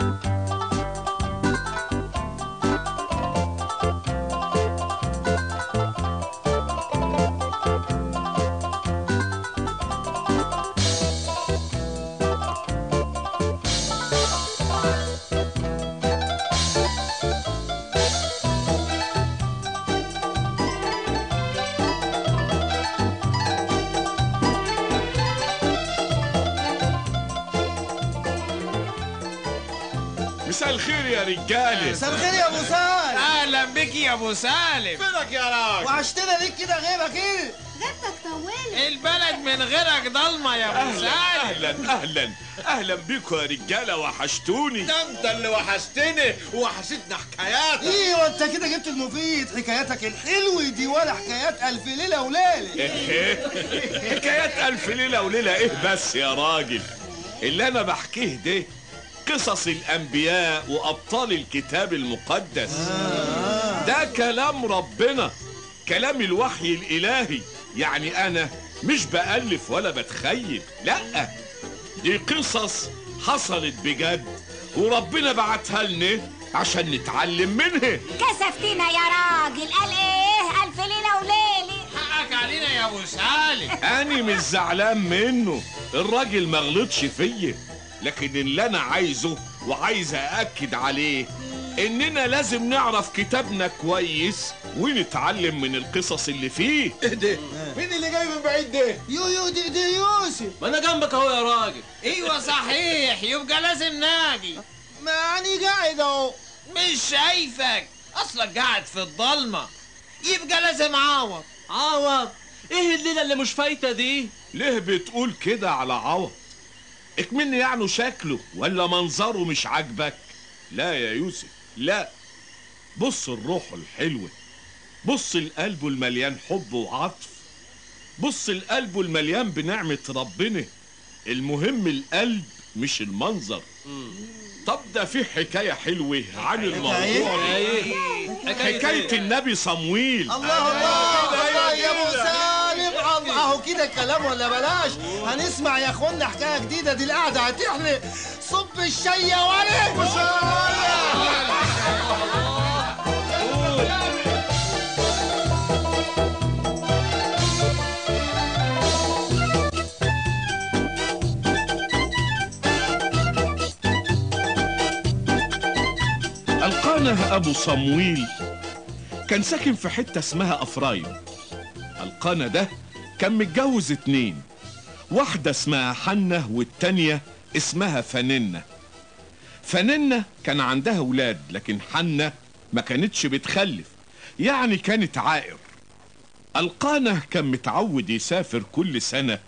مساء يا رجاله مساء الخير يا أبو سالم أهلا بك يا أبو سالم. فينك يا راجل. وحشتنا ليك كده غيبك إيه؟ غيبتك طولت البلد من غيرك ضلمة يا أبو سالم. أهلا أهلا. أهلا بيكم يا رجالة وحشتوني. ده أنت اللي وحشتني وحشتنا حكاياتك. أيوه انت كده جبت المفيد. حكاياتك الحلوة دي ولا حكايات ألف ليلة وليلة. إيه؟ حكايات ألف ليلة وليلة. إيه بس يا راجل اللي أنا بحكيه ده قصص الأنبياء وأبطال الكتاب المقدس. ده كلام ربنا كلام الوحي الإلهي. يعني أنا مش بألف ولا بتخيل لأ. دي قصص حصلت بجد وربنا بعتها لنا عشان نتعلم منها. كسفتنا يا راجل. قال إيه؟ ألف ليلة وليلة. حقك علينا يا أبو سالم. أنا مش زعلان منه. الراجل ما غلطش فيا. لكن اللي أنا عايزه وعايز أأكد عليه إننا لازم نعرف كتابنا كويس ونتعلم من القصص اللي فيه. إيه ده؟ مين اللي جاي من بعيد ده؟ يو يو دي دي يوسف. ما أنا جنبك أهو يا راجل. أيوه صحيح يبقى لازم ناجي. ما يعني قاعد أهو. مش شايفك. أصلك قاعد في الضلمة. يبقى لازم عوض. عوض؟ إيه الليلة اللي مش فايتة دي؟ ليه بتقول كده على عوض؟ اكملني يعني شكله ولا منظره مش عاجبك؟ لا يا يوسف لا. بص الروح الحلوة بص القلب المليان حب وعطف بص القلب المليان بنعمة ربنا. المهم القلب مش المنظر. طب ده في حكاية حلوة عن الموضوع. إيه؟ حكاية النبي صمويل. الله الله الله يا الله اهو كده كلام ولا بلاش؟ هنسمع يا اخوانا حكاية جديدة. دي القعدة هتحلى صب الشاي يا ولد القانه أبو صمويل كان ساكن في حتة اسمها افرايم القانه ده كان متجوز اتنين. واحدة اسمها حنة والتانية اسمها فننة. فننة كان عندها ولاد لكن حنة ما كانتش بتخلف يعني كانت عائر. القانه كان متعود يسافر كل سنة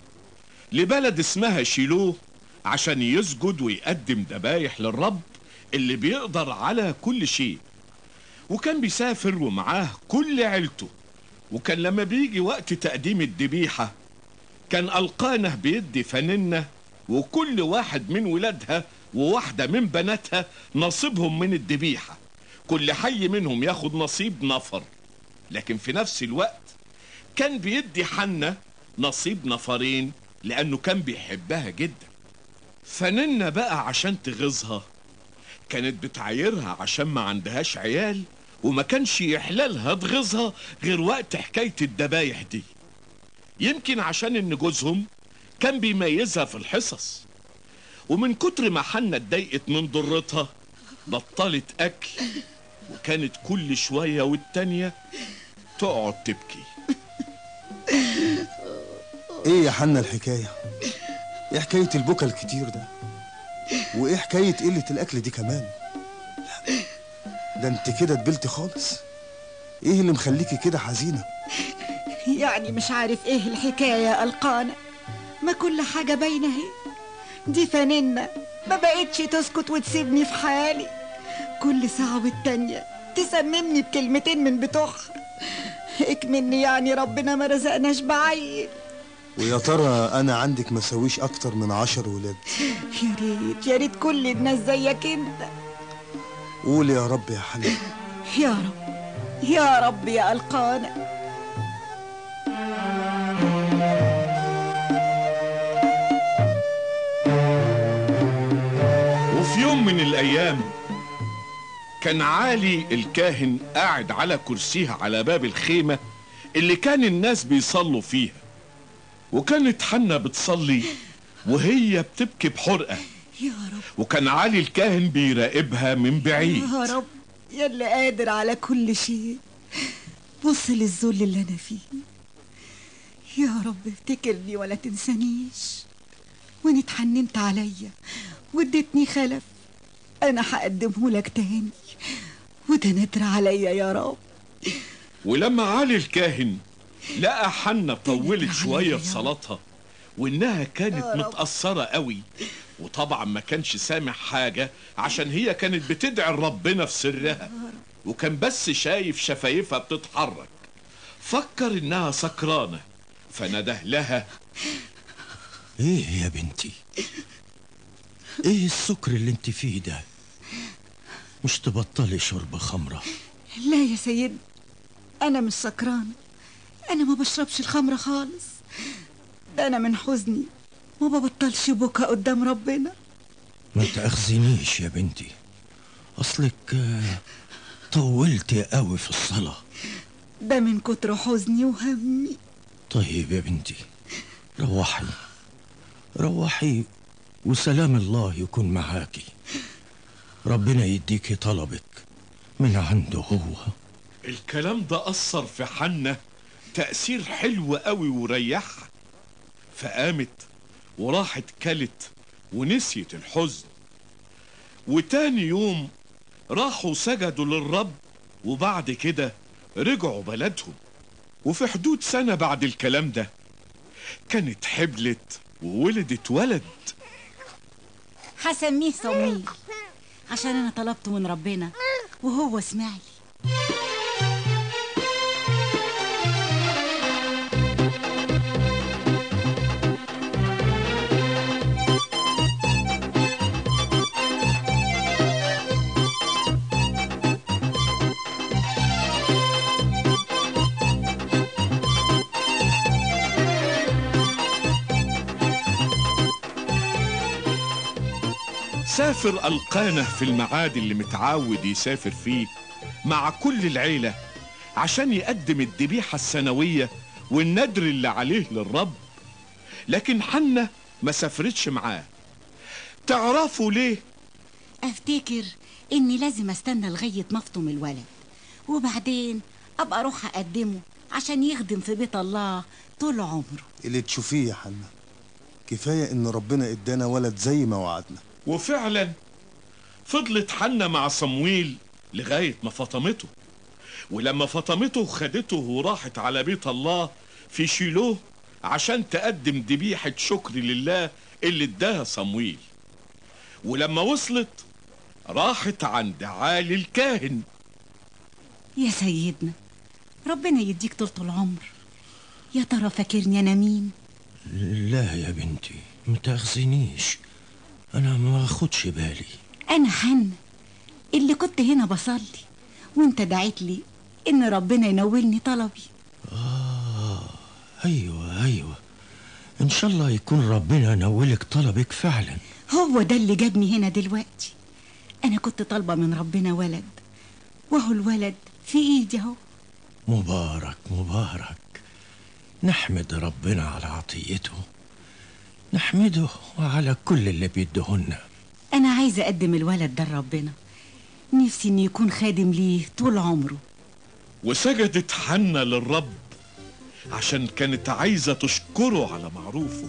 لبلد اسمها شيلوه عشان يسجد ويقدم ذبايح للرب اللي بيقدر على كل شيء. وكان بيسافر ومعاه كل عيلته. وكان لما بيجي وقت تقديم الذبيحة كان ألقانه بيدي فننة وكل واحد من ولادها وواحدة من بناتها نصيبهم من الذبيحة. كل حي منهم ياخد نصيب نفر. لكن في نفس الوقت كان بيدي حنة نصيب نفرين لأنه كان بيحبها جدا. فننة بقى عشان تغيظها. كانت بتعايرها عشان ما عندهاش عيال. وما كانش يحلالها تغيظها غير وقت حكاية الدبايح دي. يمكن عشان إن جوزهم كان بيميزها في الحصص. ومن كتر ما حنة اتضايقت من ضرتها بطلت أكل وكانت كل شوية والتانية تقعد تبكي. إيه يا حنا الحكاية؟ إيه حكاية البكا الكتير ده؟ وإيه حكاية قلة الأكل دي كمان؟ ده انت كده دبلتي خالص؟ إيه اللي مخليكي كده حزينة؟ يعني مش عارف إيه الحكاية يا القانة ما كل حاجة باينة اهي. دي فننة ما بقتش تسكت وتسيبني في حالي. كل ساعة والتانية تسممني بكلمتين من بتوعها اكمني يعني ربنا ما رزقناش بعيل. ويا ترى أنا عندك مساويش أكتر من عشر ولاد؟ يا ريت يا ريت كل الناس زيك انت. قول يا رب يا حنا يا رب يا رب يا القانة وفي يوم من الأيام كان عالي الكاهن قاعد على كرسيه على باب الخيمة اللي كان الناس بيصلوا فيها. وكانت حنة بتصلي وهي بتبكي بحرقة. يا رب. وكان علي الكاهن بيراقبها من بعيد. يا رب يا اللي قادر على كل شيء. بص للذل اللي أنا فيه. يا رب افتكرني ولا تنسانيش. وإن اتحننت عليا واديتني خلف أنا هقدمه لك تاني. وده نادر عليا يا رب. ولما علي الكاهن لقى حنة طولت شوية في. صلاتها وإنها كانت. متأثرة قوي وطبعا ما كانش سامع حاجة عشان هي كانت بتدعي ربنا في سرها. وكان بس شايف شفايفها بتتحرك. فكر إنها سكرانة. فنده لها إيه يا بنتي؟ إيه السكر اللي أنت فيه ده؟ مش تبطلي شرب خمرة. لا يا سيد أنا مش سكرانة. أنا ما بشربش الخمرة خالص. ده أنا من حزني. ما ببطلش بكا قدام ربنا. ما تأخذنيش يا بنتي. أصلك آه، طولتي قوي في الصلاة. ده من كتر حزني وهمي. طيب يا بنتي روحي. روحي وسلام الله يكون معاكي. ربنا يديكي طلبك من عنده هو. الكلام ده أثر في حنة تأثير حلو قوي وريحها فقامت وراحت كلت ونسيت الحزن. وتاني يوم راحوا سجدوا للرب وبعد كده رجعوا بلدهم. وفي حدود سنة بعد الكلام ده كانت حبلت وولدت ولد. هسميه صمويل عشان أنا طلبته من ربنا وهو لي سافر ألقانه في الميعاد اللي متعود يسافر فيه مع كل العيلة عشان يقدم الذبيحة السنوية والندر اللي عليه للرب. لكن حنة ما سافرتش معاه. تعرفوا ليه؟ أفتكر إني لازم أستنى لغاية ما أفطم الولد وبعدين أبقى أروح أقدمه عشان يخدم في بيت الله طول عمره. اللي تشوفيه يا حنا كفاية إن ربنا إدانا ولد زي ما وعدنا. وفعلا فضلت حنة مع صمويل لغاية ما فطمته. ولما فطمته خدته وراحت على بيت الله في شيلوه عشان تقدم ذبيحة شكر لله اللي اداها صمويل. ولما وصلت راحت عند عالي الكاهن. يا سيدنا ربنا يديك طول العمر يا ترى فاكرني أنا مين؟ لا يا بنتي ما تأخذنيش أنا ما أخدش بالي. أنا حنة اللي كنت هنا بصلي وأنت دعيت لي إن ربنا ينولني طلبي. أيوه أيوه. إن شاء الله يكون ربنا نولك طلبك فعلا. هو ده اللي جابني هنا دلوقتي. أنا كنت طالبة من ربنا ولد وهو الولد في إيدي أهو. مبارك مبارك. نحمد ربنا على عطيته. نحمده على كل اللي بيدهن. أنا عايزة أقدم الولد ده لربنا. نفسي إنه يكون خادم ليه طول عمره. وسجدت حنة للرب عشان كانت عايزة تشكره على معروفه.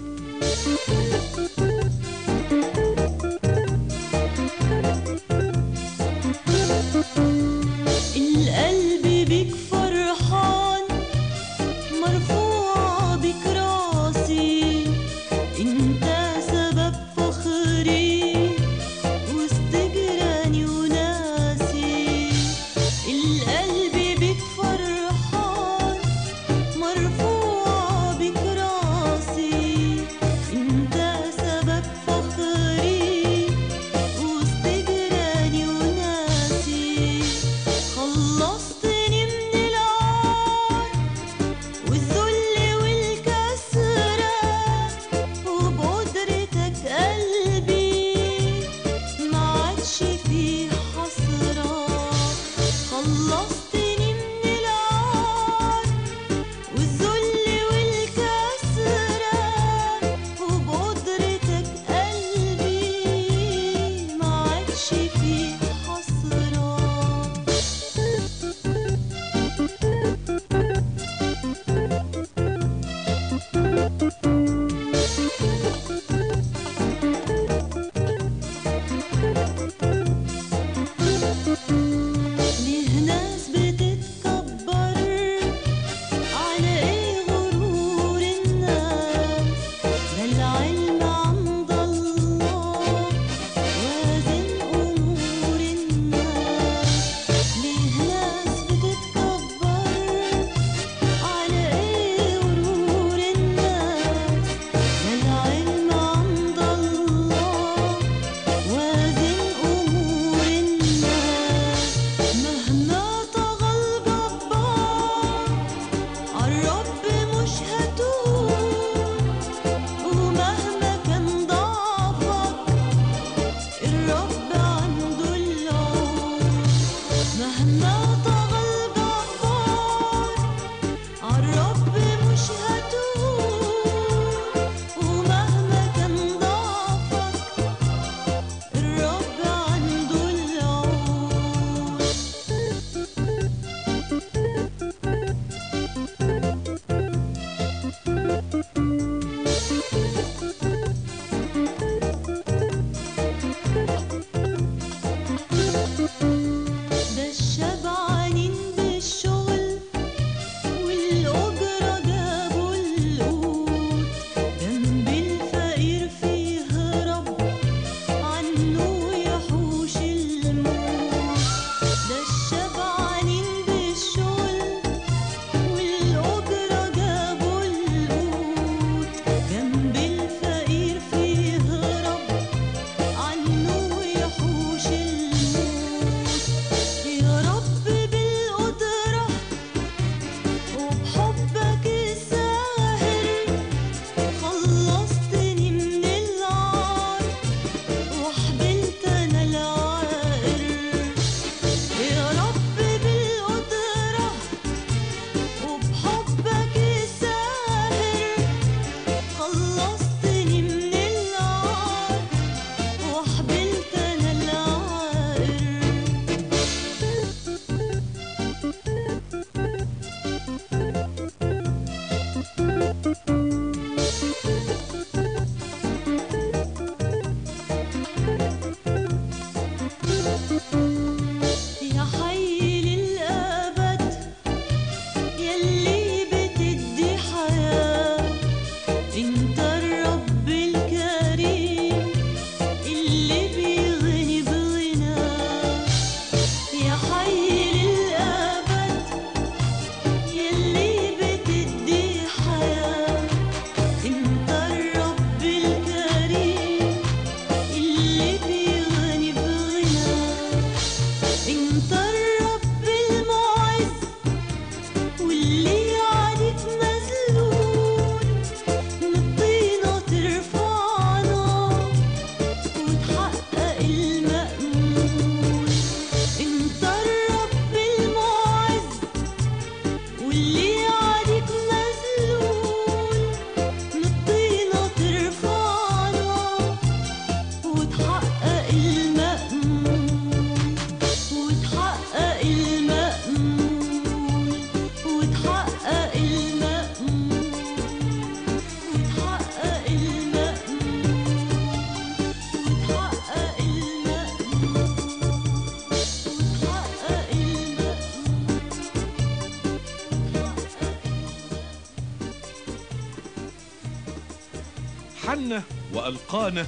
وألقانة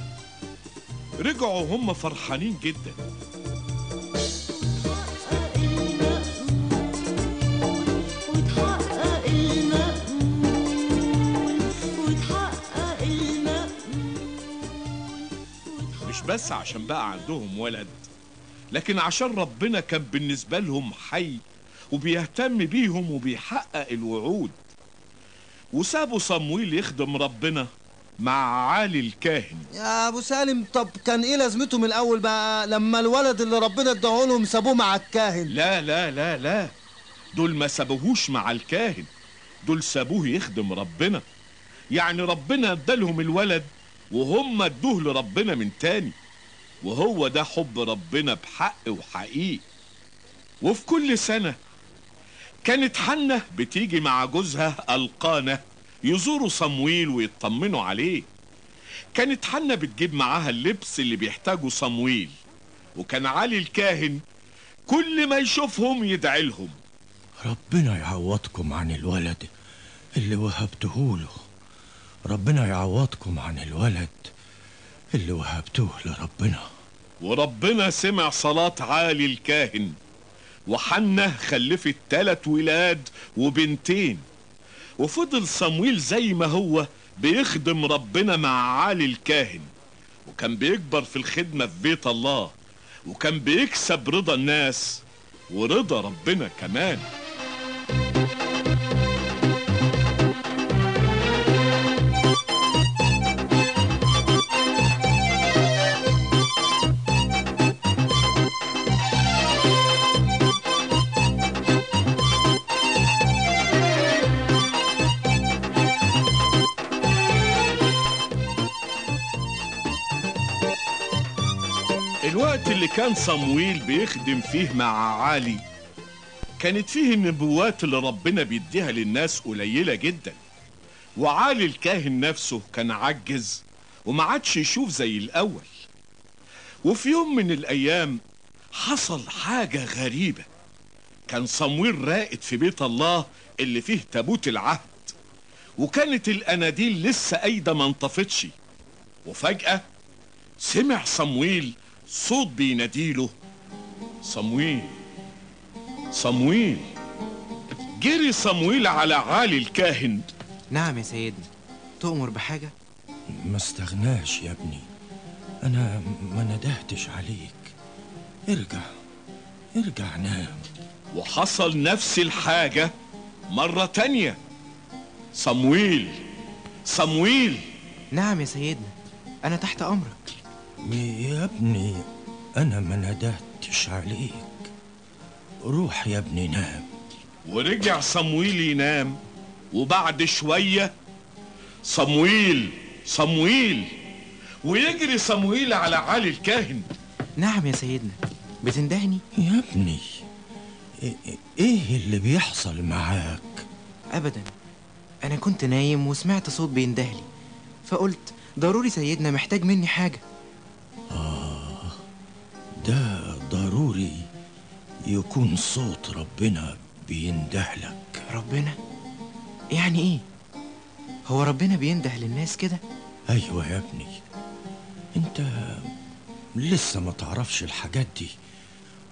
رجعوا هم فرحانين جدا. مش بس عشان بقى عندهم ولد لكن عشان ربنا كان بالنسبة لهم حي وبيهتم بيهم وبيحقق الوعود. وسابوا صمويل يخدم ربنا. مع عالي الكاهن. يا أبو سالم طب كان إيه لازمته من الأول بقى لما الولد اللي ربنا اداهولهم سابوه مع الكاهن؟ لا لا لا لا. دول ما سابوهوش مع الكاهن. دول سابوه يخدم ربنا. يعني ربنا ادالهم الولد وهم ادوه لربنا من تاني. وهو ده حب ربنا بحق وحقيقي. وفي كل سنة كانت حنة بتيجي مع جوزها ألقانة. يزوروا صمويل ويطمنوا عليه. كانت حنة بتجيب معاها اللبس اللي بيحتاجه صمويل. وكان علي الكاهن كل ما يشوفهم يدعي لهم. ربنا يعوضكم عن الولد اللي وهبتهوله ربنا يعوضكم عن الولد اللي وهبتوه لربنا. وربنا سمع صلاة عالي الكاهن. وحنة خلفت تلات ولاد وبنتين. وفضل صمويل زي ما هو بيخدم ربنا مع عالي الكاهن. وكان بيكبر في الخدمة في بيت الله. وكان بيكسب رضا الناس. ورضا ربنا كمان. اللي كان صمويل بيخدم فيه مع عالي كانت فيه النبوات اللي ربنا بيديها للناس قليلة جدا. وعالي الكاهن نفسه كان عجز وما عادش يشوف زي الأول. وفي يوم من الأيام حصل حاجة غريبة. كان صمويل راقد في بيت الله اللي فيه تابوت العهد. وكانت الأناديل لسه قايدة ما انطفتش. وفجأة سمع صمويل صوت بيناديله صمويل صمويل جري صمويل على عالي الكاهن. نعم يا سيدنا. تؤمر بحاجة؟ ما استغناش يا ابني. أنا ما ندهتش عليك. ارجع. ارجع نام. وحصل نفس الحاجة مرة تانية. صمويل صمويل نعم يا سيدنا. أنا تحت أمرك. يا ابني أنا ما ندهتش عليك. روح يا ابني نام. ورجع صمويل ينام. وبعد شوية صمويل صمويل. ويجري صمويل على عالي الكاهن. نعم يا سيدنا. بتندهني؟ يا ابني إيه- إيه اللي بيحصل معاك؟ أبدا. أنا كنت نايم وسمعت صوت بيندهلي. فقلت ضروري سيدنا محتاج مني حاجة. ده ضروري يكون صوت ربنا بيندهلك ربنا؟ يعني إيه؟ هو ربنا بينده للناس كده؟ أيوه يا ابني. أنت لسه ما تعرفش الحاجات دي.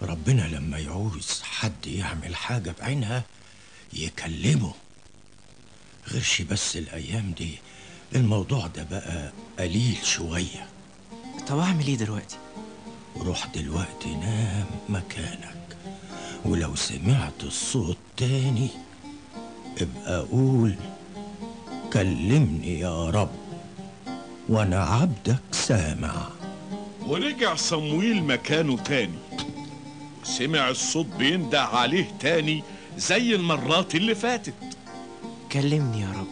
ربنا لما يعوز حد يعمل حاجة بعينها يكلمه. غيرش بس الأيام دي. الموضوع ده بقى قليل شوية. طب أعمل إيه دلوقتي؟ روح دلوقتي نام مكانك ولو سمعت الصوت تاني ابقى قول كلمني يا رب وأنا عبدك سامع. ورجع صمويل مكانه تاني. وسمع الصوت بينده عليه تاني زي المرات اللي فاتت. كلمني يا رب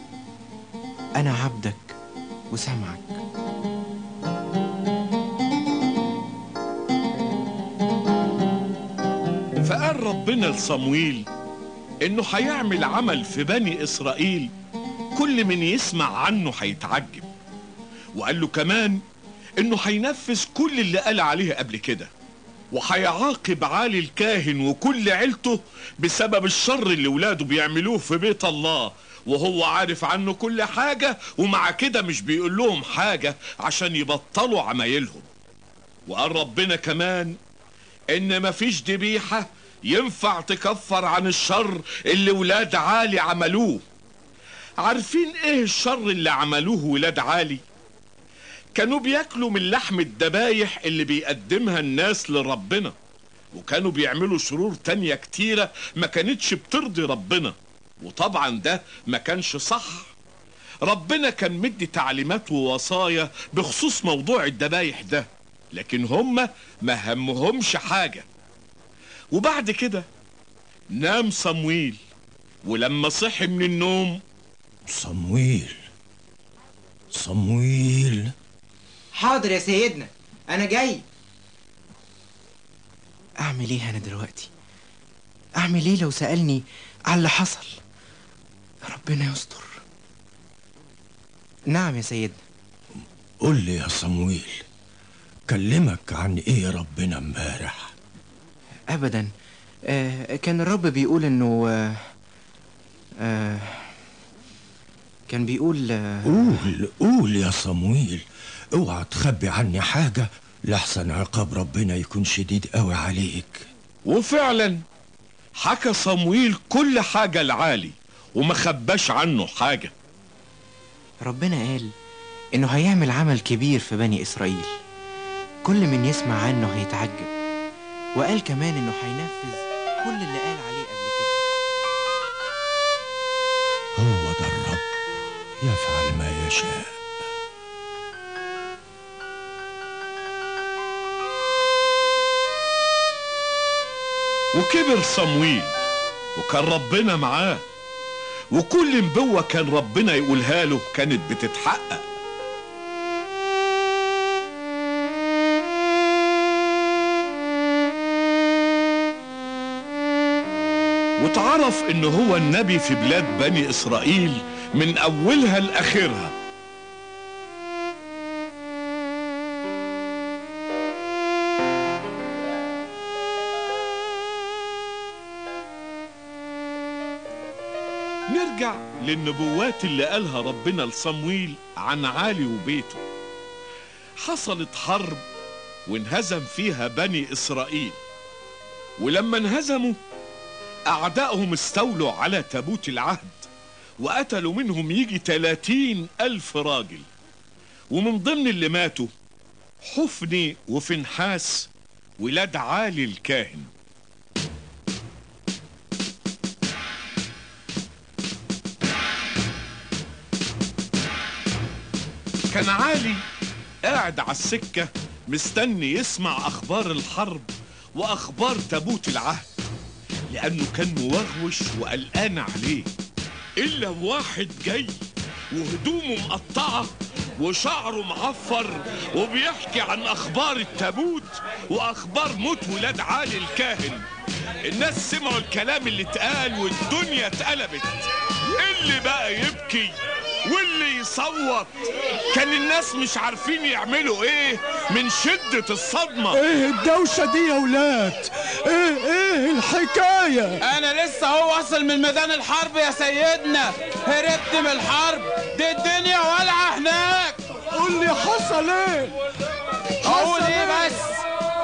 أنا عبدك وسامعك. فقال ربنا لصمويل إنه هيعمل عمل في بني إسرائيل كل من يسمع عنه هيتعجب. وقال له كمان إنه هينفذ كل اللي قال عليه قبل كده وهيعاقب عالي الكاهن وكل عيلته بسبب الشر اللي ولاده بيعملوه في بيت الله. وهو عارف عنه كل حاجة ومع كده مش بيقول لهم حاجة عشان يبطلوا عمايلهم. وقال ربنا كمان إن مفيش ذبيحة ينفع تكفر عن الشر اللي ولاد عالي عملوه. عارفين إيه الشر اللي عملوه ولاد عالي؟ كانوا بياكلوا من لحم الدبايح اللي بيقدمها الناس لربنا وكانوا بيعملوا شرور تانية كتيرة ما كانتش بترضي ربنا. وطبعا ده ما كانش صح. ربنا كان مدي تعليمات ووصايا بخصوص موضوع الدبايح ده لكن هم ما همهمش حاجة. وبعد كده نام صمويل ولما صحي من النوم صمويل صمويل. حاضر يا سيدنا أنا جاي. أعمل إيه أنا دلوقتي؟ أعمل إيه لو سألني على اللي حصل؟ ربنا يستر. نعم يا سيدنا. قول لي يا صمويل كلمك عن إيه ربنا امبارح؟ ابدا. آه كان الرب بيقول إنه آه آه كان بيقول آه قول قول يا صمويل. اوعى تخبي عني حاجة. لحسن عقاب ربنا يكون شديد قوي عليك. وفعلا حكى صمويل كل حاجة لعالي وما خباش عنه حاجة. ربنا قال إنه هيعمل عمل كبير في بني إسرائيل. كل من يسمع عنه هيتعجب. وقال كمان إنه هينفذ كل اللي قال عليه قبل كده. هو ده الرب يفعل ما يشاء. وكبر صمويل وكان ربنا معاه وكل نبوة كان ربنا يقولها له كانت بتتحقق. واتعرف إن هو النبي في بلاد بني إسرائيل من أولها لآخرها. نرجع للنبوات اللي قالها ربنا لصمويل عن عالي وبيته. حصلت حرب وانهزم فيها بني إسرائيل. ولما انهزموا أعدائهم استولوا على تابوت العهد وقتلوا منهم يجي تلاتين ألف راجل. ومن ضمن اللي ماتوا حفني وفنحاس ولاد عالي الكاهن. كان عالي قاعد على السكة مستني يسمع أخبار الحرب وأخبار تابوت العهد. لأنه كان موغوش وقلقان عليه. إلا واحد جاي وهدومه مقطعة وشعره معفر وبيحكي عن أخبار التابوت وأخبار موت ولاد عالي الكاهن. الناس سمعوا الكلام اللي اتقال والدنيا اتقلبت. اللي بقى يبكي؟ واللي يصوت كان الناس مش عارفين يعملوا إيه من شدة الصدمة. إيه الدوشة دي يا ولاد؟ إيه إيه الحكاية؟ أنا لسه هو واصل من ميدان الحرب يا سيدنا. هربت من الحرب. دي الدنيا والعه هناك. قول لي حصل إيه؟ أقول إيه بس؟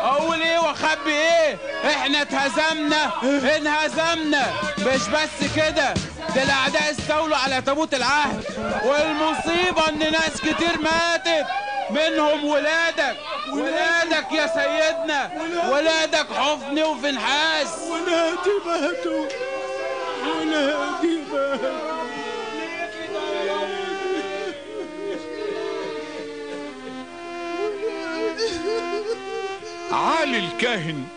أقول إيه واخبي إيه؟ إحنا اتهزمنا. انهزمنا. مش بس كده. ده الاعداء استولوا على تابوت العهد والمصيبة إن ناس كتير ماتت. منهم ولادك. ولادك يا سيدنا. ولادك حفني وفنحاس ولادي ماتوا. ولادي ماتوا. علي الكاهن.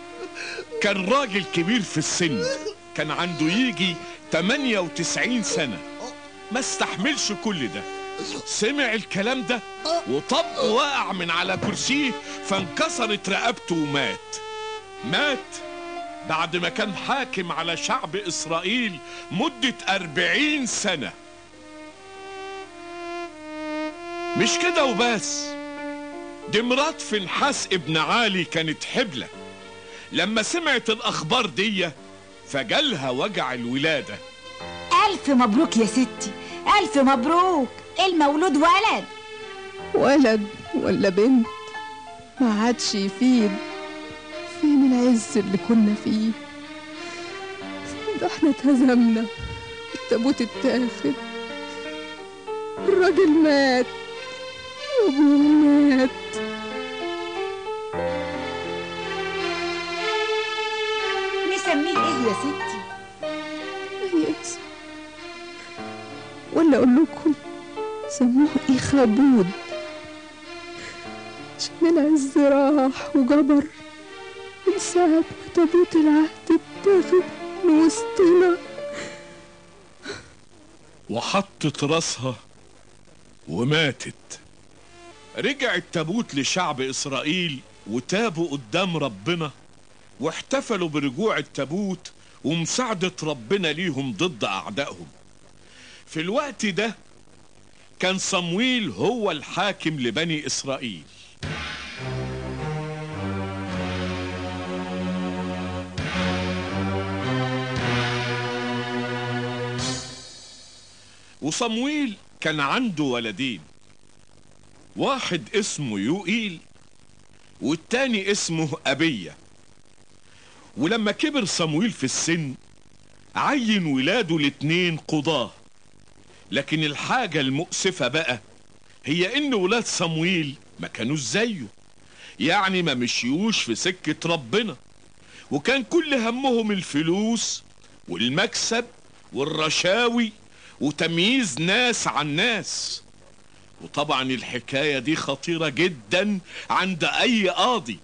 كان راجل كبير في السن. كان عنده يجي 98 سنة. ما استحملش كل ده. سمع الكلام ده وطب وقع من على كرسيه فانكسرت رقبته ومات. مات بعد ما كان حاكم على شعب إسرائيل مدة أربعين سنة. مش كده وبس. دي مرات فنحاس ابن عالي كانت حبلة. لما سمعت الأخبار دي فجالها وجع الولادة. ألف مبروك يا ستي. ألف مبروك. المولود ولد. ولد ولا بنت؟ ما عادش يفيد. فين العز اللي كنا فيه؟ ده إحنا اتهزمنا. التابوت اتاخد. الراجل مات. وابوه مات. يا ستي. ياس ولا أقول لكم سموه ايخابود عشان العز راح وجبر. من ساعة ما تابوت العهد اتاخد من وسطنا. وحطت راسها وماتت. رجع التابوت لشعب إسرائيل وتابوا قدام ربنا. واحتفلوا برجوع التابوت ومساعدة ربنا ليهم ضد أعدائهم. في الوقت ده كان صمويل هو الحاكم لبني إسرائيل. وصمويل كان عنده ولدين. واحد اسمه يوئيل والتاني اسمه أبية. ولما كبر صمويل في السن عين ولاده الاتنين قضاة. لكن الحاجة المؤسفة بقى هي إن ولاد صمويل ما كانوش زيه. يعني ما مشيوش في سكة ربنا. وكان كل همهم الفلوس والمكسب والرشاوي وتمييز ناس عن ناس. وطبعا الحكاية دي خطيرة جدا عند أي قاضي.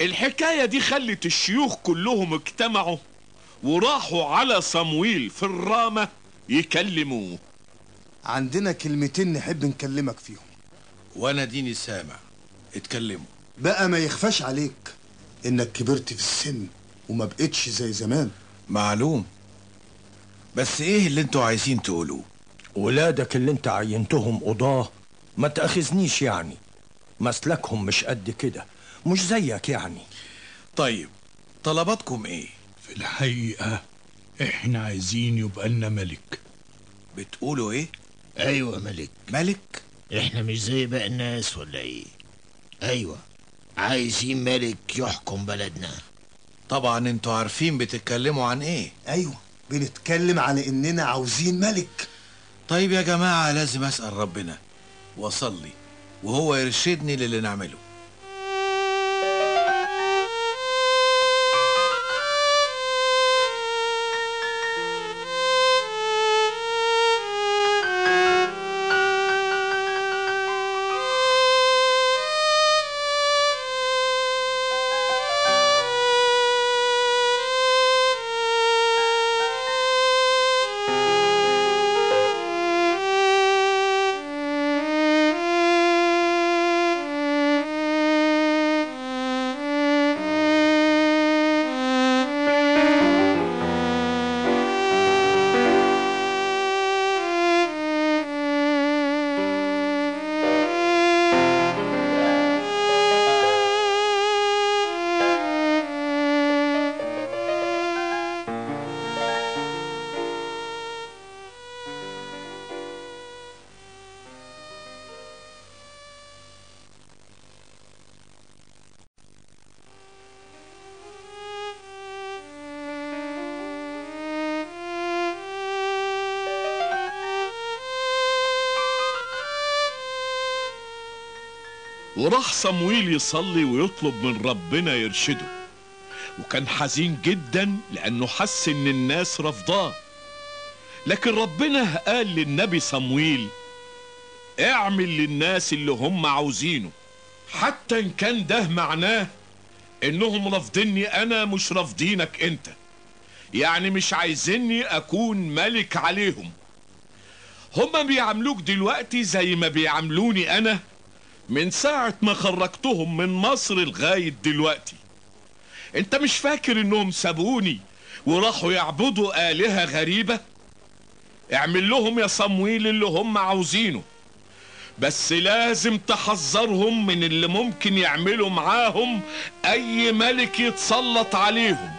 الحكاية دي خلت الشيوخ كلهم اجتمعوا وراحوا على صمويل في الرامة يكلموه. عندنا كلمتين نحب نكلمك فيهم. وأنا ديني سامع. اتكلموا. بقى ما يخفاش عليك إنك كبرت في السن وما بقتش زي زمان. معلوم. بس إيه اللي أنتوا عايزين تقولوه؟ ولادك اللي انت عينتهم قضاه ما تأخذنيش يعني. مسلكهم مش قد كده. مش زيك يعني. طيب طلباتكم إيه؟ في الحقيقة إحنا عايزين يبقى لنا ملك. بتقولوا إيه؟ أيوه ملك. ملك؟ إحنا مش زي باقي الناس ولا إيه؟ أيوه عايزين ملك يحكم بلدنا. طبعا أنتوا عارفين بتتكلموا عن إيه؟ أيوه بنتكلم على إننا عاوزين ملك. طيب يا جماعة لازم أسأل ربنا وأصلي وهو يرشدني للي نعمله. وراح صمويل يصلي ويطلب من ربنا يرشده. وكان حزين جدا لأنه حس إن الناس رفضاه لكن ربنا قال للنبي صمويل اعمل للناس اللي هم عاوزينه. حتى إن كان ده معناه إنهم رافضيني أنا مش رافضينك أنت. يعني مش عايزيني أكون ملك عليهم. هما بيعاملوك دلوقتي زي ما بيعاملوني أنا من ساعة ما خرجتهم من مصر لغاية دلوقتي. انت مش فاكر انهم سابوني وراحوا يعبدوا آلهة غريبة؟ اعمل لهم يا صمويل اللي هم عاوزينه. بس لازم تحذرهم من اللي ممكن يعملوا معاهم أي ملك يتسلط عليهم.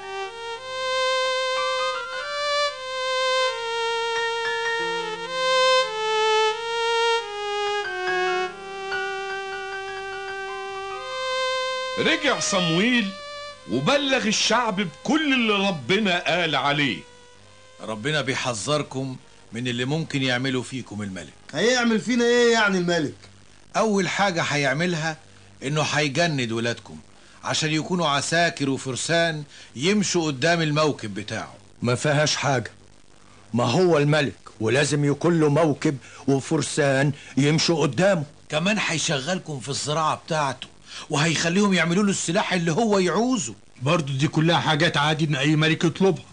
رجع صمويل وبلغ الشعب بكل اللي ربنا قال عليه. ربنا بيحذركم من اللي ممكن يعملوا فيكم الملك. هيعمل فينا إيه يعني الملك؟ أول حاجة هيعملها إنه هيجند ولادكم عشان يكونوا عساكر وفرسان يمشوا قدام الموكب بتاعه. ما فيهاش حاجة. ما هو الملك ولازم يكون له موكب وفرسان يمشوا قدامه. كمان هيشغلكم في الزراعة بتاعته. وهيخليهم يعملوا له السلاح اللي هو يعوزه. برضو دي كلها حاجات عادي إن أي ملك يطلبها.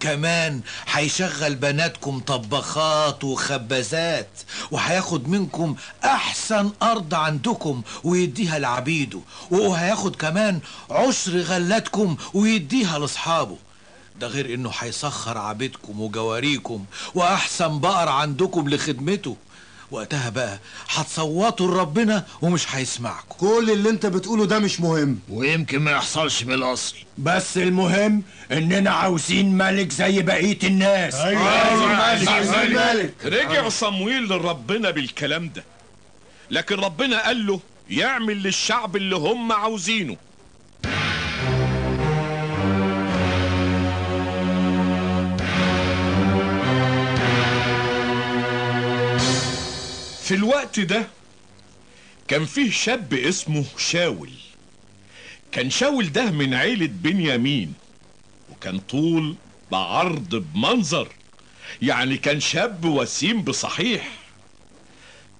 كمان هيشغل بناتكم طباخات وخبازات وهياخد منكم أحسن أرض عندكم ويديها لعبيده وهياخد كمان عشر غلاتكم ويديها لأصحابه. ده غير إنه هيسخر عبيدكم وجواريكم وأحسن بقر عندكم لخدمته. وقتها بقى هتصوتوا لربنا ومش هيسمعكم. كل اللي انت بتقوله ده مش مهم. ويمكن ما يحصلش بالاصل بس المهم إننا عاوزين ملك زي بقية الناس. رجع صمويل لربنا بالكلام ده. لكن ربنا قال له يعمل للشعب اللي هم عاوزينه. في الوقت ده كان فيه شاب اسمه شاول. كان شاول ده من عيلة بنيامين وكان طول بعرض بمنظر. يعني كان شاب وسيم بصحيح.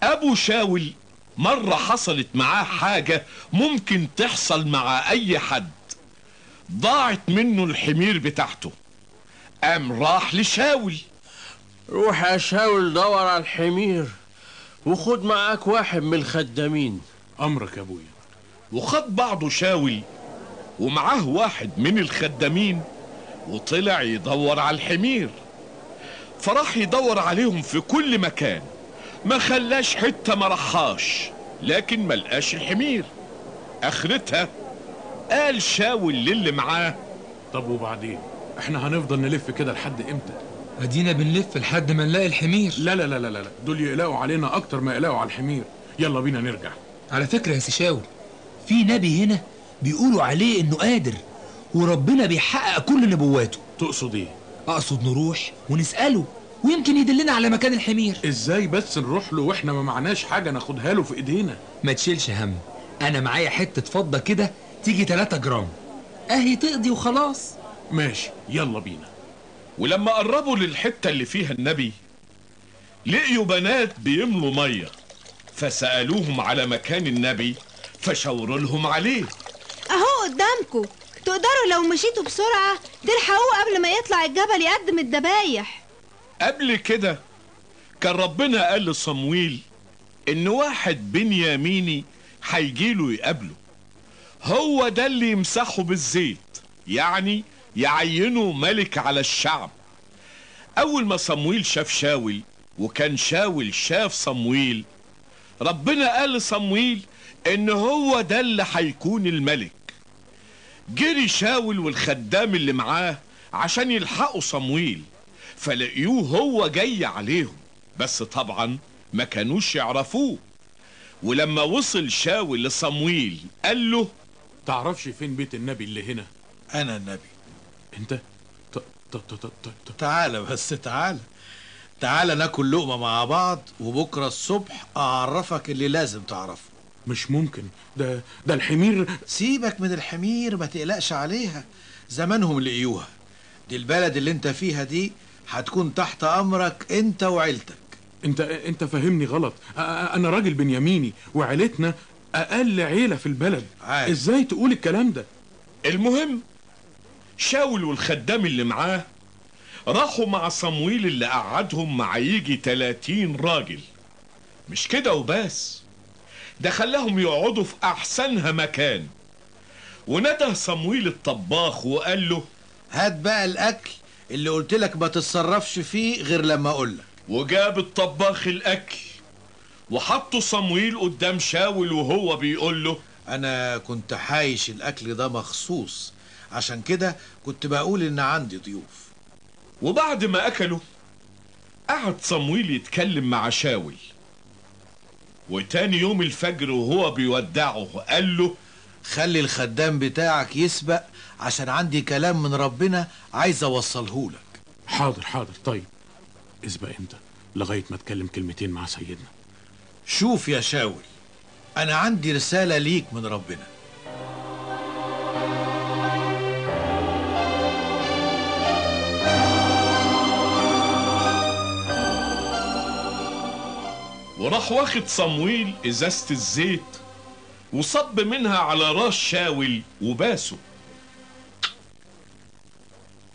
أبو شاول مرة حصلت معاه حاجة ممكن تحصل مع أي حد. ضاعت منه الحمير بتاعته. قام راح لشاول. روح يا شاول دور على الحمير. وخد معاك واحد من الخدامين. أمرك يا أبويا. وخد بعضه شاول ومعاه واحد من الخدامين وطلع يدور على الحمير. فراح يدور عليهم في كل مكان. ما خلاش حتة ما رحاش لكن ملقاش الحمير. أخرتها قال شاول للي معاه. طب وبعدين؟ إحنا هنفضل نلف كده لحد إمتى؟ أدينا بنلف لحد ما نلاقي الحمير. لا لا لا لا لا دول يقلقوا علينا أكتر ما يقلقوا على الحمير. يلا بينا نرجع. على فكرة يا سيشاول في نبي هنا بيقولوا عليه إنه قادر وربنا بيحقق كل نبواته. تقصد إيه؟ أقصد نروح ونسأله ويمكن يدلنا على مكان الحمير. إزاي بس نروح له وإحنا ما معناش حاجة ناخدها له في إيدينا؟ ما تشيلش هم. أنا معايا حتة فضة كده تيجي 3 جرام. أهي تقضي وخلاص. ماشي يلا بينا. ولما قربوا للحتة اللي فيها النبي لقيوا بنات بيملوا مية. فسألوهم على مكان النبي فشاوروا لهم عليه. أهو قدامكم تقدروا لو مشيتوا بسرعة تلحقوه قبل ما يطلع الجبل يقدم الذبايح. قبل كده كان ربنا قال لصمويل إن واحد بنياميني هيجيله يقابله. هو ده اللي يمسحه بالزيت يعني يعينه ملك على الشعب. أول ما صمويل شاف شاول وكان شاول شاف صمويل ربنا قال لصمويل إن هو ده اللي هيكون الملك. جري شاول والخدام اللي معاه عشان يلحقوا صمويل فلقيوه هو جاي عليهم. بس طبعا ما كانوش يعرفوه. ولما وصل شاول لصمويل قال له تعرفش فين بيت النبي اللي هنا؟ أنا النبي. انت. ت- ت- ت- ت- ت- تعالى بس تعالى تعالى ناكل لقمة مع بعض وبكرة الصبح أعرفك اللي لازم تعرفه. مش ممكن. ده ده الحمير. سيبك من الحمير ما تقلقش عليها. زمانهم لقيوها. دي البلد اللي انت فيها دي هتكون تحت أمرك انت وعيلتك. انت انت فاهمني غلط. أنا راجل بنياميني وعيلتنا أقل عيلة في البلد. عارف. إزاي تقول الكلام ده؟ المهم شاول والخدام اللي معاه راحوا مع صمويل اللي قعدهم مع يجي 30 راجل. مش كده وبس؟ ده خلاهم يقعدوا في أحسنها مكان. ونده صمويل الطباخ وقال له هات بقى الأكل اللي قلت لك ما تتصرفش فيه غير لما أقول لك. وجاب الطباخ الأكل وحطوا صمويل قدام شاول وهو بيقول له أنا كنت حايش الأكل ده مخصوص. عشان كده كنت بقول إن عندي ضيوف. وبعد ما أكلوا قعد صمويل يتكلم مع شاول. وتاني يوم الفجر وهو بيودعه قال له خلي الخدام بتاعك يسبق عشان عندي كلام من ربنا عايز أوصله لك. حاضر حاضر. طيب اسبق انت لغاية ما اتكلم كلمتين مع سيدنا. شوف يا شاول أنا عندي رسالة ليك من ربنا. وراح واخد صمويل إزازة الزيت وصب منها على راس شاول وباسه.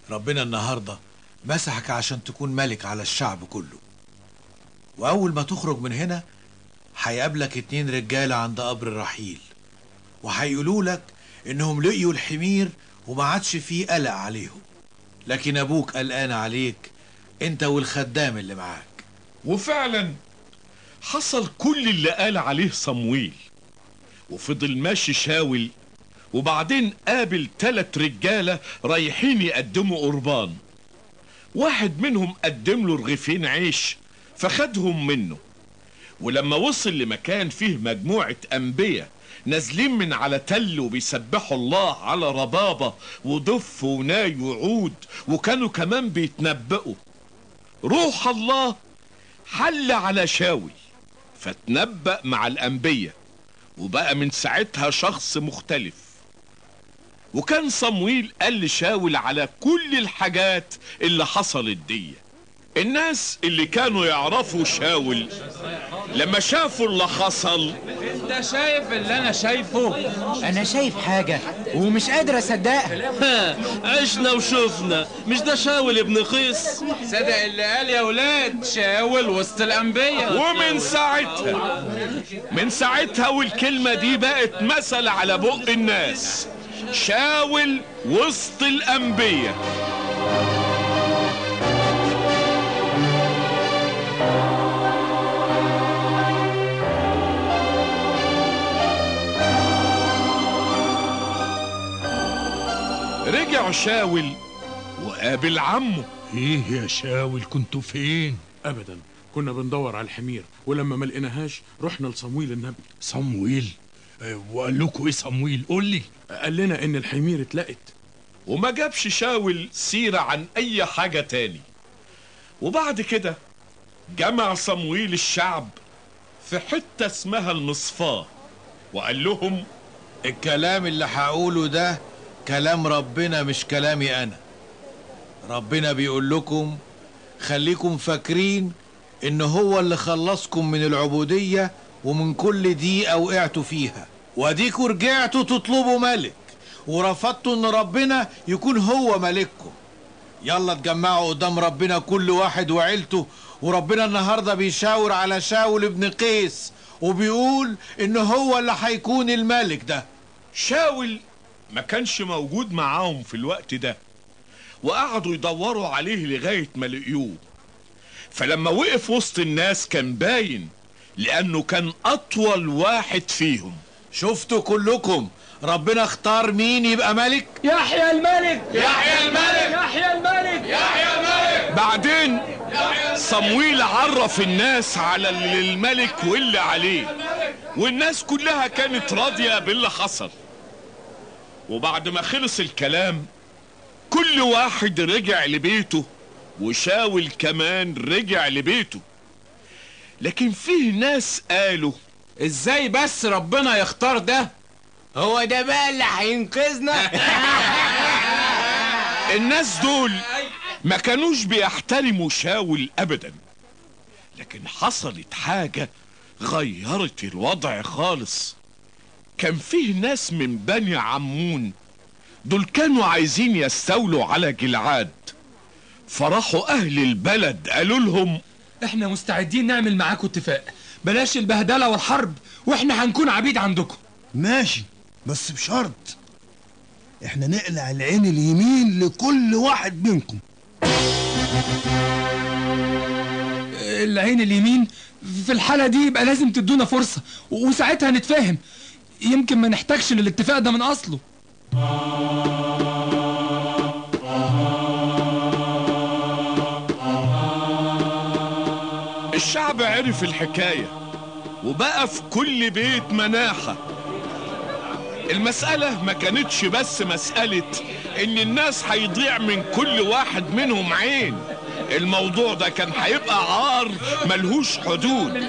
ربنا النهاردة مسحك عشان تكون ملك على الشعب كله. وأول ما تخرج من هنا هيقابلك اتنين رجالة عند قبر الرحيل وهيقولوا لك إنهم لقيوا الحمير وما عادش فيه قلق عليهم. لكن أبوك قلقان عليك أنت والخدام اللي معاك. وفعلا حصل كل اللي قال عليه صمويل. وفضل ماشي شاول وبعدين قابل تلات رجالة رايحين يقدموا قربان. واحد منهم قدم له رغيفين عيش فخدهم منه. ولما وصل لمكان فيه مجموعة أنبياء نازلين من على تل وبيسبحوا الله على ربابة ودف وناي وعود وكانوا كمان بيتنبئوا روح الله حل على شاول. فتنبأ مع الأنبياء وبقى من ساعتها شخص مختلف. وكان صمويل قال لشاول على كل الحاجات اللي حصلت دي. الناس اللي كانوا يعرفوا شاول لما شافوا اللي حصل. انت شايف اللي أنا شايفه؟ أنا شايف حاجة ومش قادر أصدقها. عشنا وشفنا مش ده شاول ابن قيس صدق اللي قال يا ولاد شاول وسط الأنبياء. ومن ساعتها من ساعتها والكلمة دي بقت مثل على بق الناس. شاول وسط الأنبياء. رجع شاول وقابل عمه. إيه يا شاول كنتوا فين؟ ابدا. كنا بندور على الحمير ولما ما لقيناهاش رحنا لصمويل النبي. صمويل؟ آه، وقال لكم إيه صمويل؟ قول لي. قال لنا إن الحمير اتلقت. وما جابش شاول سيرة عن أي حاجة تاني. وبعد كده جمع صمويل الشعب في حتة اسمها المصفاة وقال لهم الكلام اللي هقوله ده كلام ربنا مش كلامي أنا. ربنا بيقول لكم خليكم فاكرين إن هو اللي خلصكم من العبودية ومن كل دقيقة وقعتوا فيها. وأديكوا رجعتوا تطلبوا ملك. ورفضتوا إن ربنا يكون هو ملككم. يلا اتجمعوا قدام ربنا كل واحد وعيلته. وربنا النهاردة بيشاور على شاول ابن قيس وبيقول إن هو اللي هيكون الملك ده. شاول ما كانش موجود معاهم في الوقت ده. وقعدوا يدوروا عليه لغاية ما لقيوه. فلما وقف وسط الناس كان باين لأنه كان أطول واحد فيهم. شفتوا كلكم؟ ربنا اختار مين يبقى ملك؟ يحيى الملك! يحيى الملك! يحيى الملك! يحيى الملك! بعدين صمويل عرف الناس على اللي الملك واللي عليه. والناس كلها كانت راضية باللي حصل. وبعد ما خلص الكلام كل واحد رجع لبيته وشاول كمان رجع لبيته. لكن فيه ناس قالوا إزاي بس ربنا يختار ده؟ هو ده بقى اللي هينقذنا؟ الناس دول ما كانوش بيحترموا شاول ابدا. لكن حصلت حاجة غيرت الوضع خالص. كان فيه ناس من بني عمون. دول كانوا عايزين يستولوا على جلعاد. فراحوا أهل البلد قالوا لهم إحنا مستعدين نعمل معاكم اتفاق. بلاش البهدلة والحرب وإحنا هنكون عبيد عندكم. ماشي بس بشرط. إحنا نقلع العين اليمين لكل واحد منكم. العين اليمين؟ في الحالة دي يبقى لازم تدونا فرصة وساعتها نتفاهم. يمكن ما نحتاجش للاتفاق ده من أصله. الشعب عرف الحكاية وبقى في كل بيت مناحة. المسألة ما كانتش بس مسألة إن الناس هيضيع من كل واحد منهم عين. الموضوع ده كان هيبقى عار ملهوش حدود.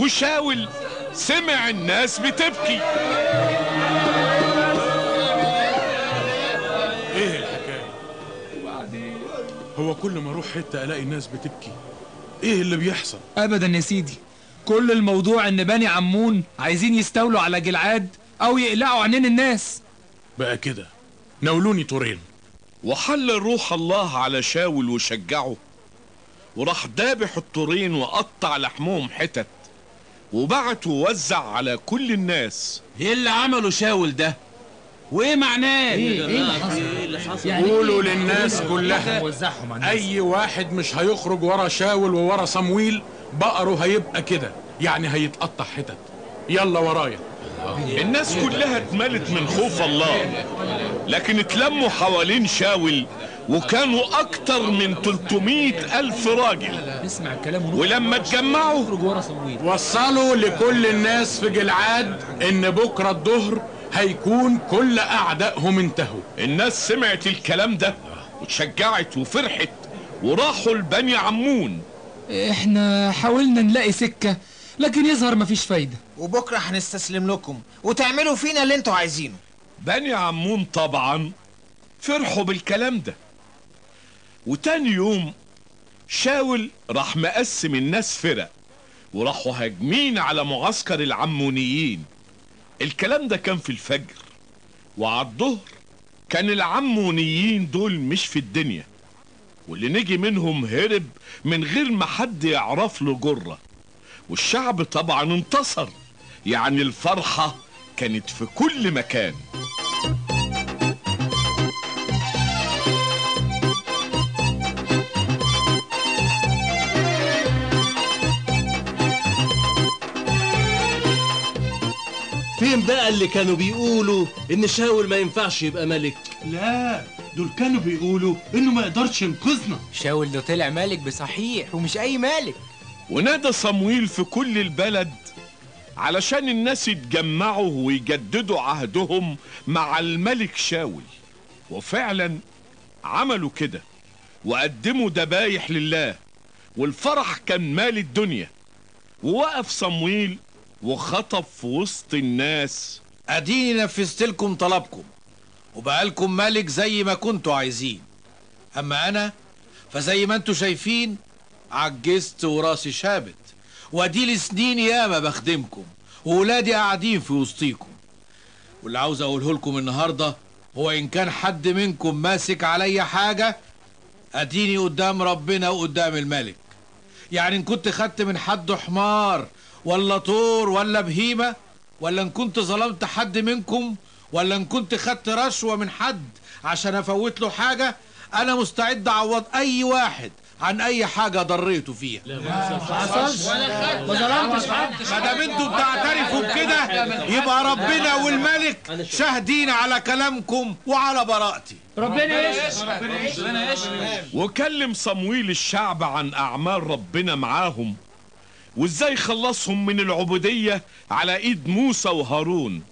وشاول سمع الناس بتبكي. إيه الحكاية؟ هو كل ما أروح حتة ألاقي الناس بتبكي. إيه اللي بيحصل؟ أبدا يا سيدي. كل الموضوع إن بني عمون عايزين يستولوا على جلعاد أو يقلعوا عنين الناس. بقى كده. ناولوني طورين. وحل روح الله على شاول وشجعه. وراح دابح الطورين وقطع لحمهم حتت. وبعت ووزع على كل الناس. إيه اللي عمله شاول ده؟ وإيه معناه؟ إيه- إيه اللي حصل؟ قولوا للناس كلها أي واحد مش هيخرج ورا شاول وورا صمويل بقره هيبقى كده يعني هيتقطع حتت. يلا ورايا. الناس كلها اتملت من خوف الله لكن اتلموا حوالين شاول. وكانوا أكتر من 300 ألف راجل. ولما اتجمعوا وصلوا لكل الناس في جلعاد إن بكرة الظهر هيكون كل أعدائهم انتهوا. الناس سمعت الكلام ده وتشجعت وفرحت وراحوا لبني عمون. إحنا حاولنا نلاقي سكة لكن يظهر مفيش فايدة. وبكرة هنستسلم لكم وتعملوا فينا اللي أنتوا عايزينه. بني عمون طبعا فرحوا بالكلام ده. وتاني يوم شاول راح مقسم الناس فرق وراحوا هاجمين على معسكر العمونيين. الكلام ده كان في الفجر وعلى الظهر كان العمونيين دول مش في الدنيا. واللي نجي منهم هرب من غير ما حد يعرف له جرة. والشعب طبعا انتصر يعني الفرحة كانت في كل مكان. فين بقى اللي كانوا بيقولوا إن شاول ما ينفعش يبقى ملك؟ لا دول كانوا بيقولوا إنه ما يقدرش ينقذنا. شاول ده طلع ملك بصحيح ومش أي ملك. ونادى صمويل في كل البلد علشان الناس يتجمعوا ويجددوا عهدهم مع الملك شاول. وفعلا عملوا كده وقدموا ذبايح لله والفرح كان مال الدنيا. ووقف صمويل وخطب في وسط الناس. أديني نفذت لكم طلبكم وبقالكم ملك زي ما كنتوا عايزين. أما أنا فزي ما أنتوا شايفين عجزت وراسي شابت واديلي سنين ياما بخدمكم وولادي قاعدين في وسطيكم. واللي عاوز أقوله لكم النهارده هو إن كان حد منكم ماسك عليا حاجة أديني قدام ربنا وقدام الملك. يعني إن كنت خدت من حد حمار ولا طور ولا بهيمه ولا ان كنت ظلمت حد منكم ولا ان كنت خدت رشوه من حد عشان افوت له حاجة أنا مستعد اعوض اي واحد عن اي حاجة ضريته فيها ما حصلش ما ظلمتش حد ما دام أنتوا بتعترفوا بكده يبقى ربنا والملك شاهدين على كلامكم وعلى براءتي ربنا يشهد وكلم صمويل الشعب عن أعمال ربنا معاهم وازاي خلصهم من العبودية على ايد موسى وهارون؟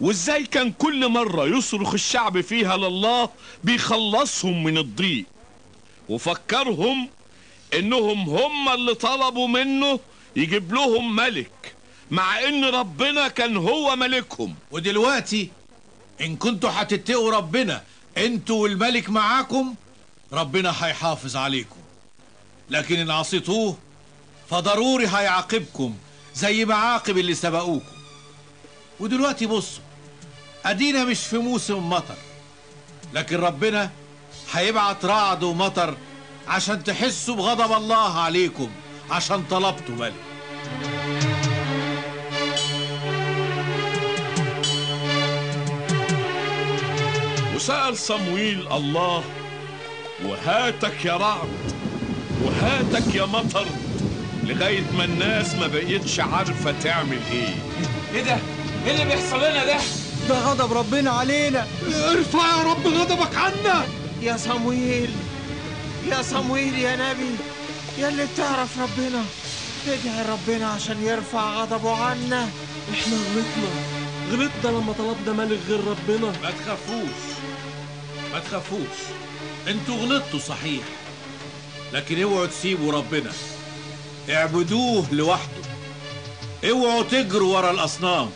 وازاي كان كل مرة يصرخ الشعب فيها لله بيخلصهم من الضيق؟ وفكرهم انهم هم اللي طلبوا منه يجيب لهم ملك مع ان ربنا كان هو ملكهم. ودلوقتي ان كنتوا هتتقوا ربنا أنتوا والملك معاكم ربنا هيحافظ عليكم. لكن ان عصيتوه فضروري هيعاقبكم زي ما عاقب اللي سبقوكم. ودلوقتي بصوا أدينا مش في موسم مطر لكن ربنا هيبعت رعد ومطر عشان تحسوا بغضب الله عليكم عشان طلبتوا ملك. وسأل صمويل الله وهاتك يا رعد وهاتك يا مطر؟ لغاية ما الناس ما بقيتش عارفة تعمل إيه. إيه ده؟ إيه اللي بيحصل لنا ده؟ ده غضب ربنا علينا. ارفع يا رب غضبك عنا. يا صمويل يا صمويل يا نبي يا اللي بتعرف ربنا. ادعي ربنا عشان يرفع غضبه عنا. إحنا غلطنا. غلطنا لما طلبنا ملك غير ربنا. ما تخافوش. ما تخافوش. أنتوا غلطتوا صحيح. لكن اوعوا تسيبوا ربنا. اعبدوه لوحده. اوعوا تجروا ورا الأصنام.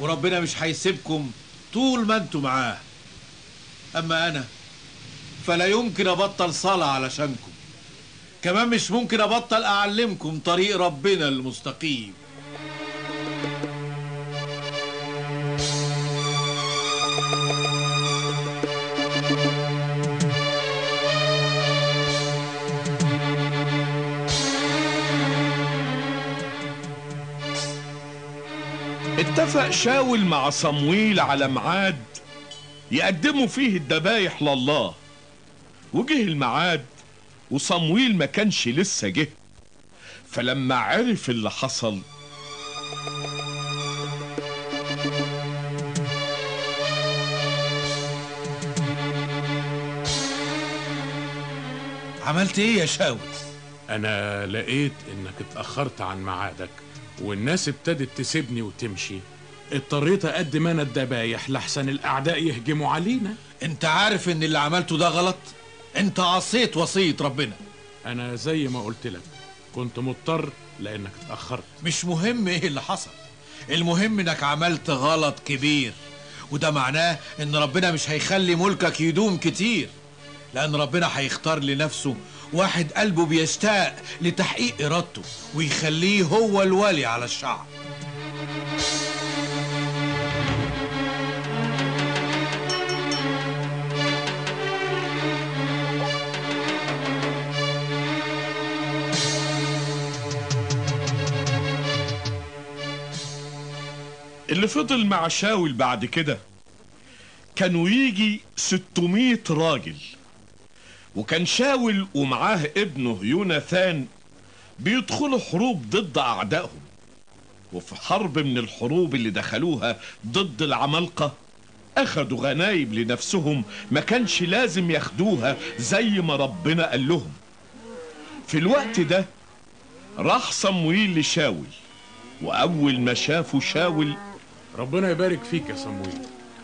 وربنا مش هيسيبكم طول ما أنتوا معاه. أما أنا فلا يمكن أبطل صلاة علشانكم. كمان مش ممكن أبطل أعلمكم طريق ربنا المستقيم. اتفق شاول مع صمويل على ميعاد يقدموا فيه الذبايح لله. وجه الميعاد وصمويل ما كانش لسه جه. فلما عرف اللي حصل عملت إيه يا شاول؟ أنا لقيت إنك اتأخرت عن ميعادك والناس ابتدت تسيبني وتمشي. اضطريت أقدم أنا الذبايح لحسن الأعداء يهجموا علينا. أنت عارف إن اللي عملته ده غلط؟ أنت عصيت وصية ربنا. أنا زي ما قلت لك كنت مضطر لأنك اتاخرت مش مهم إيه اللي حصل. المهم إنك عملت غلط كبير. وده معناه إن ربنا مش هيخلي ملكك يدوم كتير. لأن ربنا هيختار لنفسه واحد قلبه بيشتاق لتحقيق إرادته ويخليه هو الولي على الشعب. اللي فضل مع شاول بعد كده كانوا يجي 600 راجل. وكان شاول ومعاه ابنه يوناثان بيدخلوا حروب ضد أعدائهم. وفي حرب من الحروب اللي دخلوها ضد العمالقة أخدوا غنايم لنفسهم ما كانش لازم ياخدوها زي ما ربنا قال لهم. في الوقت ده راح صمويل لشاول وأول ما شافوا شاول ربنا يبارك فيك يا صمويل.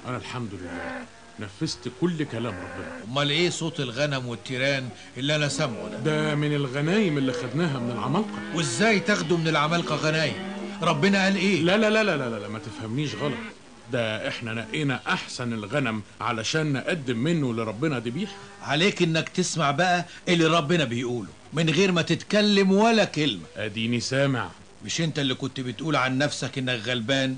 أنا الحمد لله. نفذت كل كلام ربنا. امال إيه صوت الغنم والتيران اللي أنا سامعه ده؟ ده من الغنايم اللي خدناها من العمالقة. وازاي تاخدوا من العمالقة غنايم؟ ربنا قال إيه؟ لا لا لا لا لا, لا ما تفهمنيش غلط. ده إحنا نقينا احسن الغنم علشان نقدم منه لربنا ذبيحه عليك انك تسمع بقى اللي ربنا بيقوله من غير ما تتكلم ولا كلمة. اديني سامع. مش انت اللي كنت بتقول عن نفسك انك غلبان؟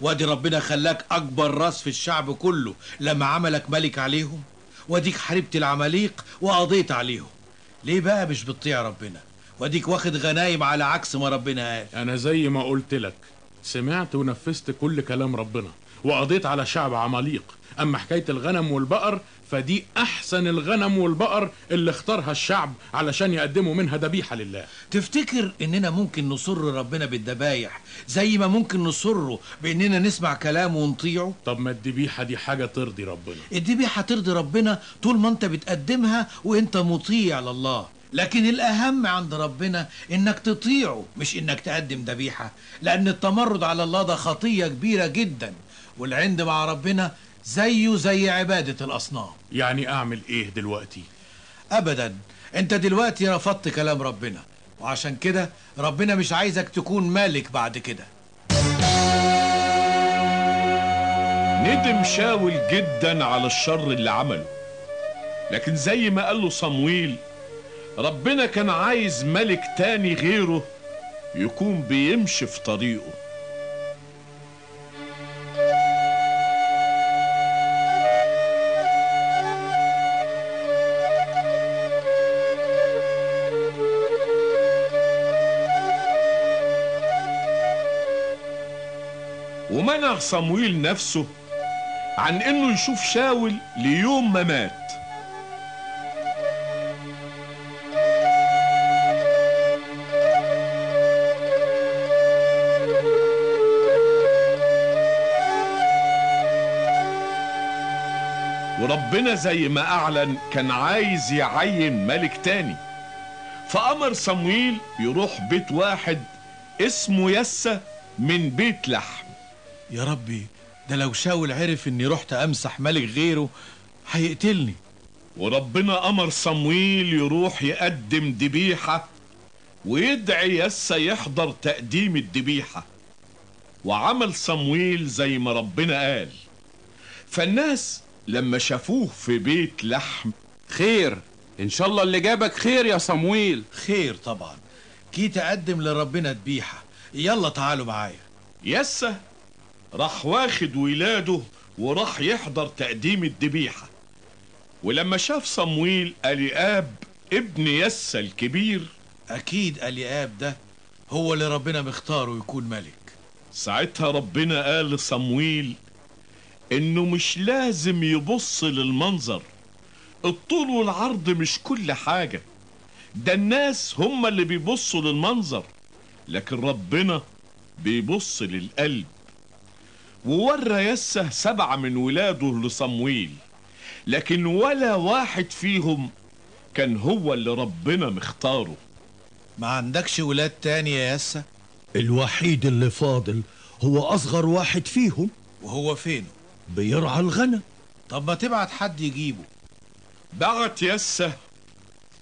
وادي ربنا خلاك أكبر راس في الشعب كله لما عملك ملك عليهم واديك حاربت العماليق وقضيت عليهم. ليه بقى مش بتطيع ربنا؟ واديك واخد غنايم على عكس ما ربنا قال. أنا زي ما قلت لك سمعت ونفذت كل كلام ربنا وقضيت على شعب عماليق. أما حكاية الغنم والبقر فدي أحسن الغنم والبقر اللي اختارها الشعب علشان يقدموا منها ذبيحة لله. تفتكر إننا ممكن نصر ربنا بالذبايح زي ما ممكن نصره بإننا نسمع كلامه ونطيعه؟ طب ما الذبيحة دي حاجة ترضي ربنا. الذبيحة ترضي ربنا طول ما أنت بتقدمها وأنت مطيع لله. لكن الأهم عند ربنا إنك تطيعه مش إنك تقدم ذبيحة. لأن التمرد على الله ده خطية كبيرة جدا. والعند مع ربنا زيه زي عبادة الأصنام. يعني أعمل إيه دلوقتي؟ أبدا. أنت دلوقتي رفضت كلام ربنا. وعشان كده ربنا مش عايزك تكون مالك بعد كده. ندم شاول جدا على الشر اللي عمله. لكن زي ما قاله صمويل ربنا كان عايز ملك تاني غيره يكون بيمشي في طريقه. ومنع صمويل نفسه عن إنه يشوف شاول ليوم ما مات. وربنا زي ما أعلن كان عايز يعين ملك تاني. فأمر صمويل يروح بيت واحد اسمه يسى من بيت لحم. يا ربي ده لو شاول عرف إني رحت أمسح ملك غيره هيقتلني. وربنا أمر صمويل يروح يقدم ذبيحة ويدعي يسى يحضر تقديم الذبيحة. وعمل صمويل زي ما ربنا قال. فالناس لما شافوه في بيت لحم خير. إن شاء الله اللي جابك خير يا صمويل. خير طبعا. جيت أقدم لربنا ذبيحة. يلا تعالوا معايا. يسى راح واخد ولاده وراح يحضر تقديم الذبيحة ولما شاف صمويل أليآب ابن يسى الكبير. أكيد الياب ده هو اللي ربنا مختاره يكون ملك. ساعتها ربنا قال لصمويل إنه مش لازم يبص للمنظر. الطول والعرض مش كل حاجة. ده الناس هم اللي بيبصوا للمنظر لكن ربنا بيبص للقلب. وورى يسه سبعة من ولاده لصمويل لكن ولا واحد فيهم كان هو اللي ربنا مختاره. ما عندكش ولاد تاني يا يسا؟ الوحيد اللي فاضل هو أصغر واحد فيهم. وهو فينه بيرعى الغنم. طب ما تبعت حد يجيبه. بعت يسه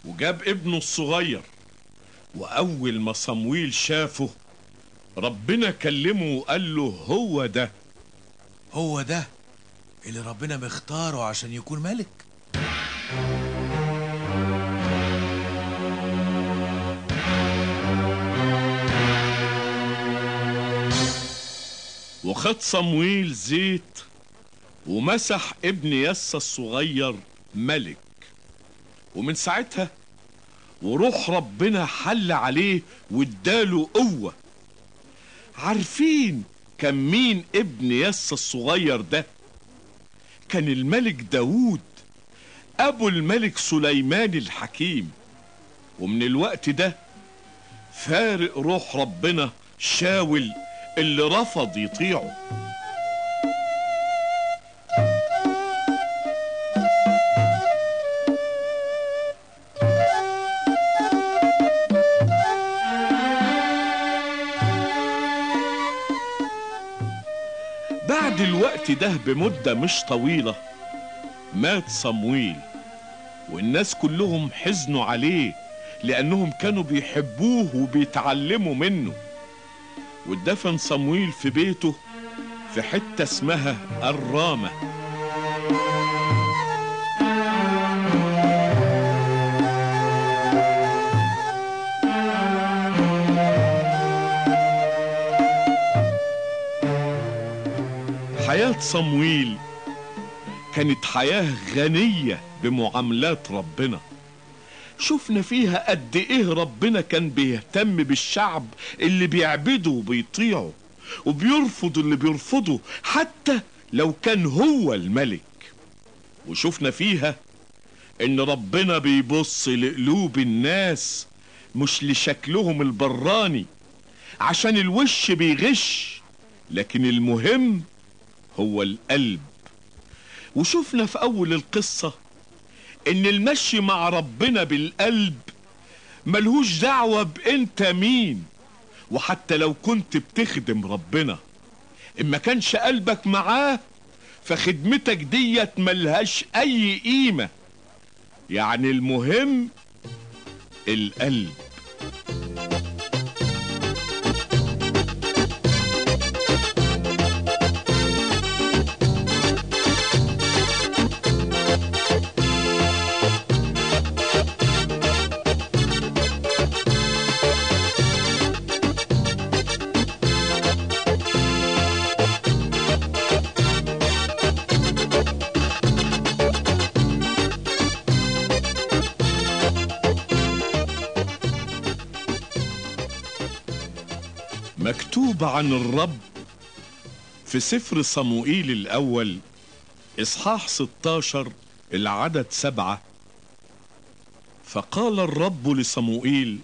وجاب ابنه الصغير وأول ما صمويل شافه ربنا كلمه وقال له هو ده. هو ده اللي ربنا مختاره عشان يكون ملك. وخد صمويل زيت ومسح ابن يسى الصغير ملك. ومن ساعتها وروح ربنا حل عليه واداله قوة. عارفين كان مين ابن يسى الصغير ده؟ كان الملك داوود أبو الملك سليمان الحكيم. ومن الوقت ده فارق روح ربنا شاول اللي رفض يطيعه. الوقت ده بمدة مش طويلة. مات صمويل والناس كلهم حزنوا عليه لأنهم كانوا بيحبوه وبيتعلموا منه. واتدفن صمويل في بيته في حتة اسمها الرامة. حياة صمويل. كانت حياة غنية بمعاملات ربنا. شفنا فيها قد إيه ربنا كان بيهتم بالشعب اللي بيعبده وبيطيعه وبيرفض اللي بيرفضه حتى لو كان هو الملك. وشفنا فيها إن ربنا بيبص لقلوب الناس مش لشكلهم البراني عشان الوش بيغش لكن المهم هو القلب. وشفنا في أول القصة إن المشي مع ربنا بالقلب ملهوش دعوة بأنت مين. وحتى لو كنت بتخدم ربنا إن ما كانش قلبك معاه فخدمتك ديت ملهاش أي قيمة. يعني المهم القلب. مكتوب عن الرب. في سفر صموئيل الأول إصحاح 16 العدد سبعة فقال الرب لصموئيل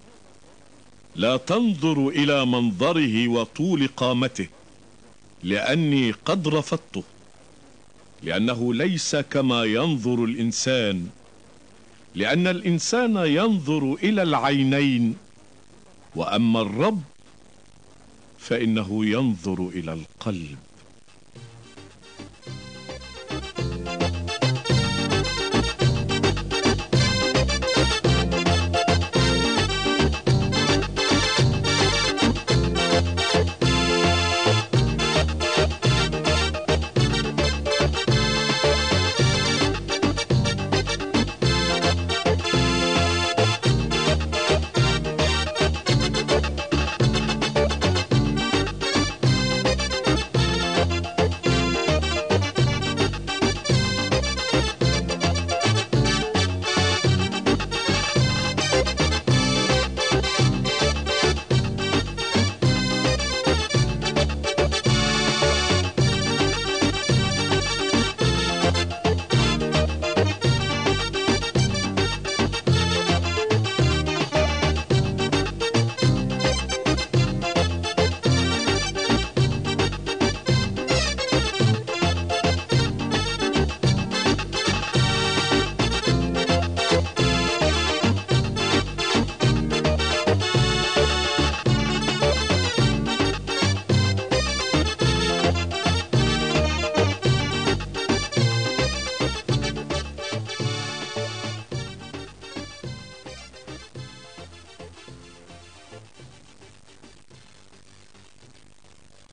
لا تنظر إلى منظره وطول قامته لأني قد رفضته لأنه ليس كما ينظر الإنسان لأن الإنسان ينظر إلى العينين وأما الرب فإنه ينظر إلى القلب.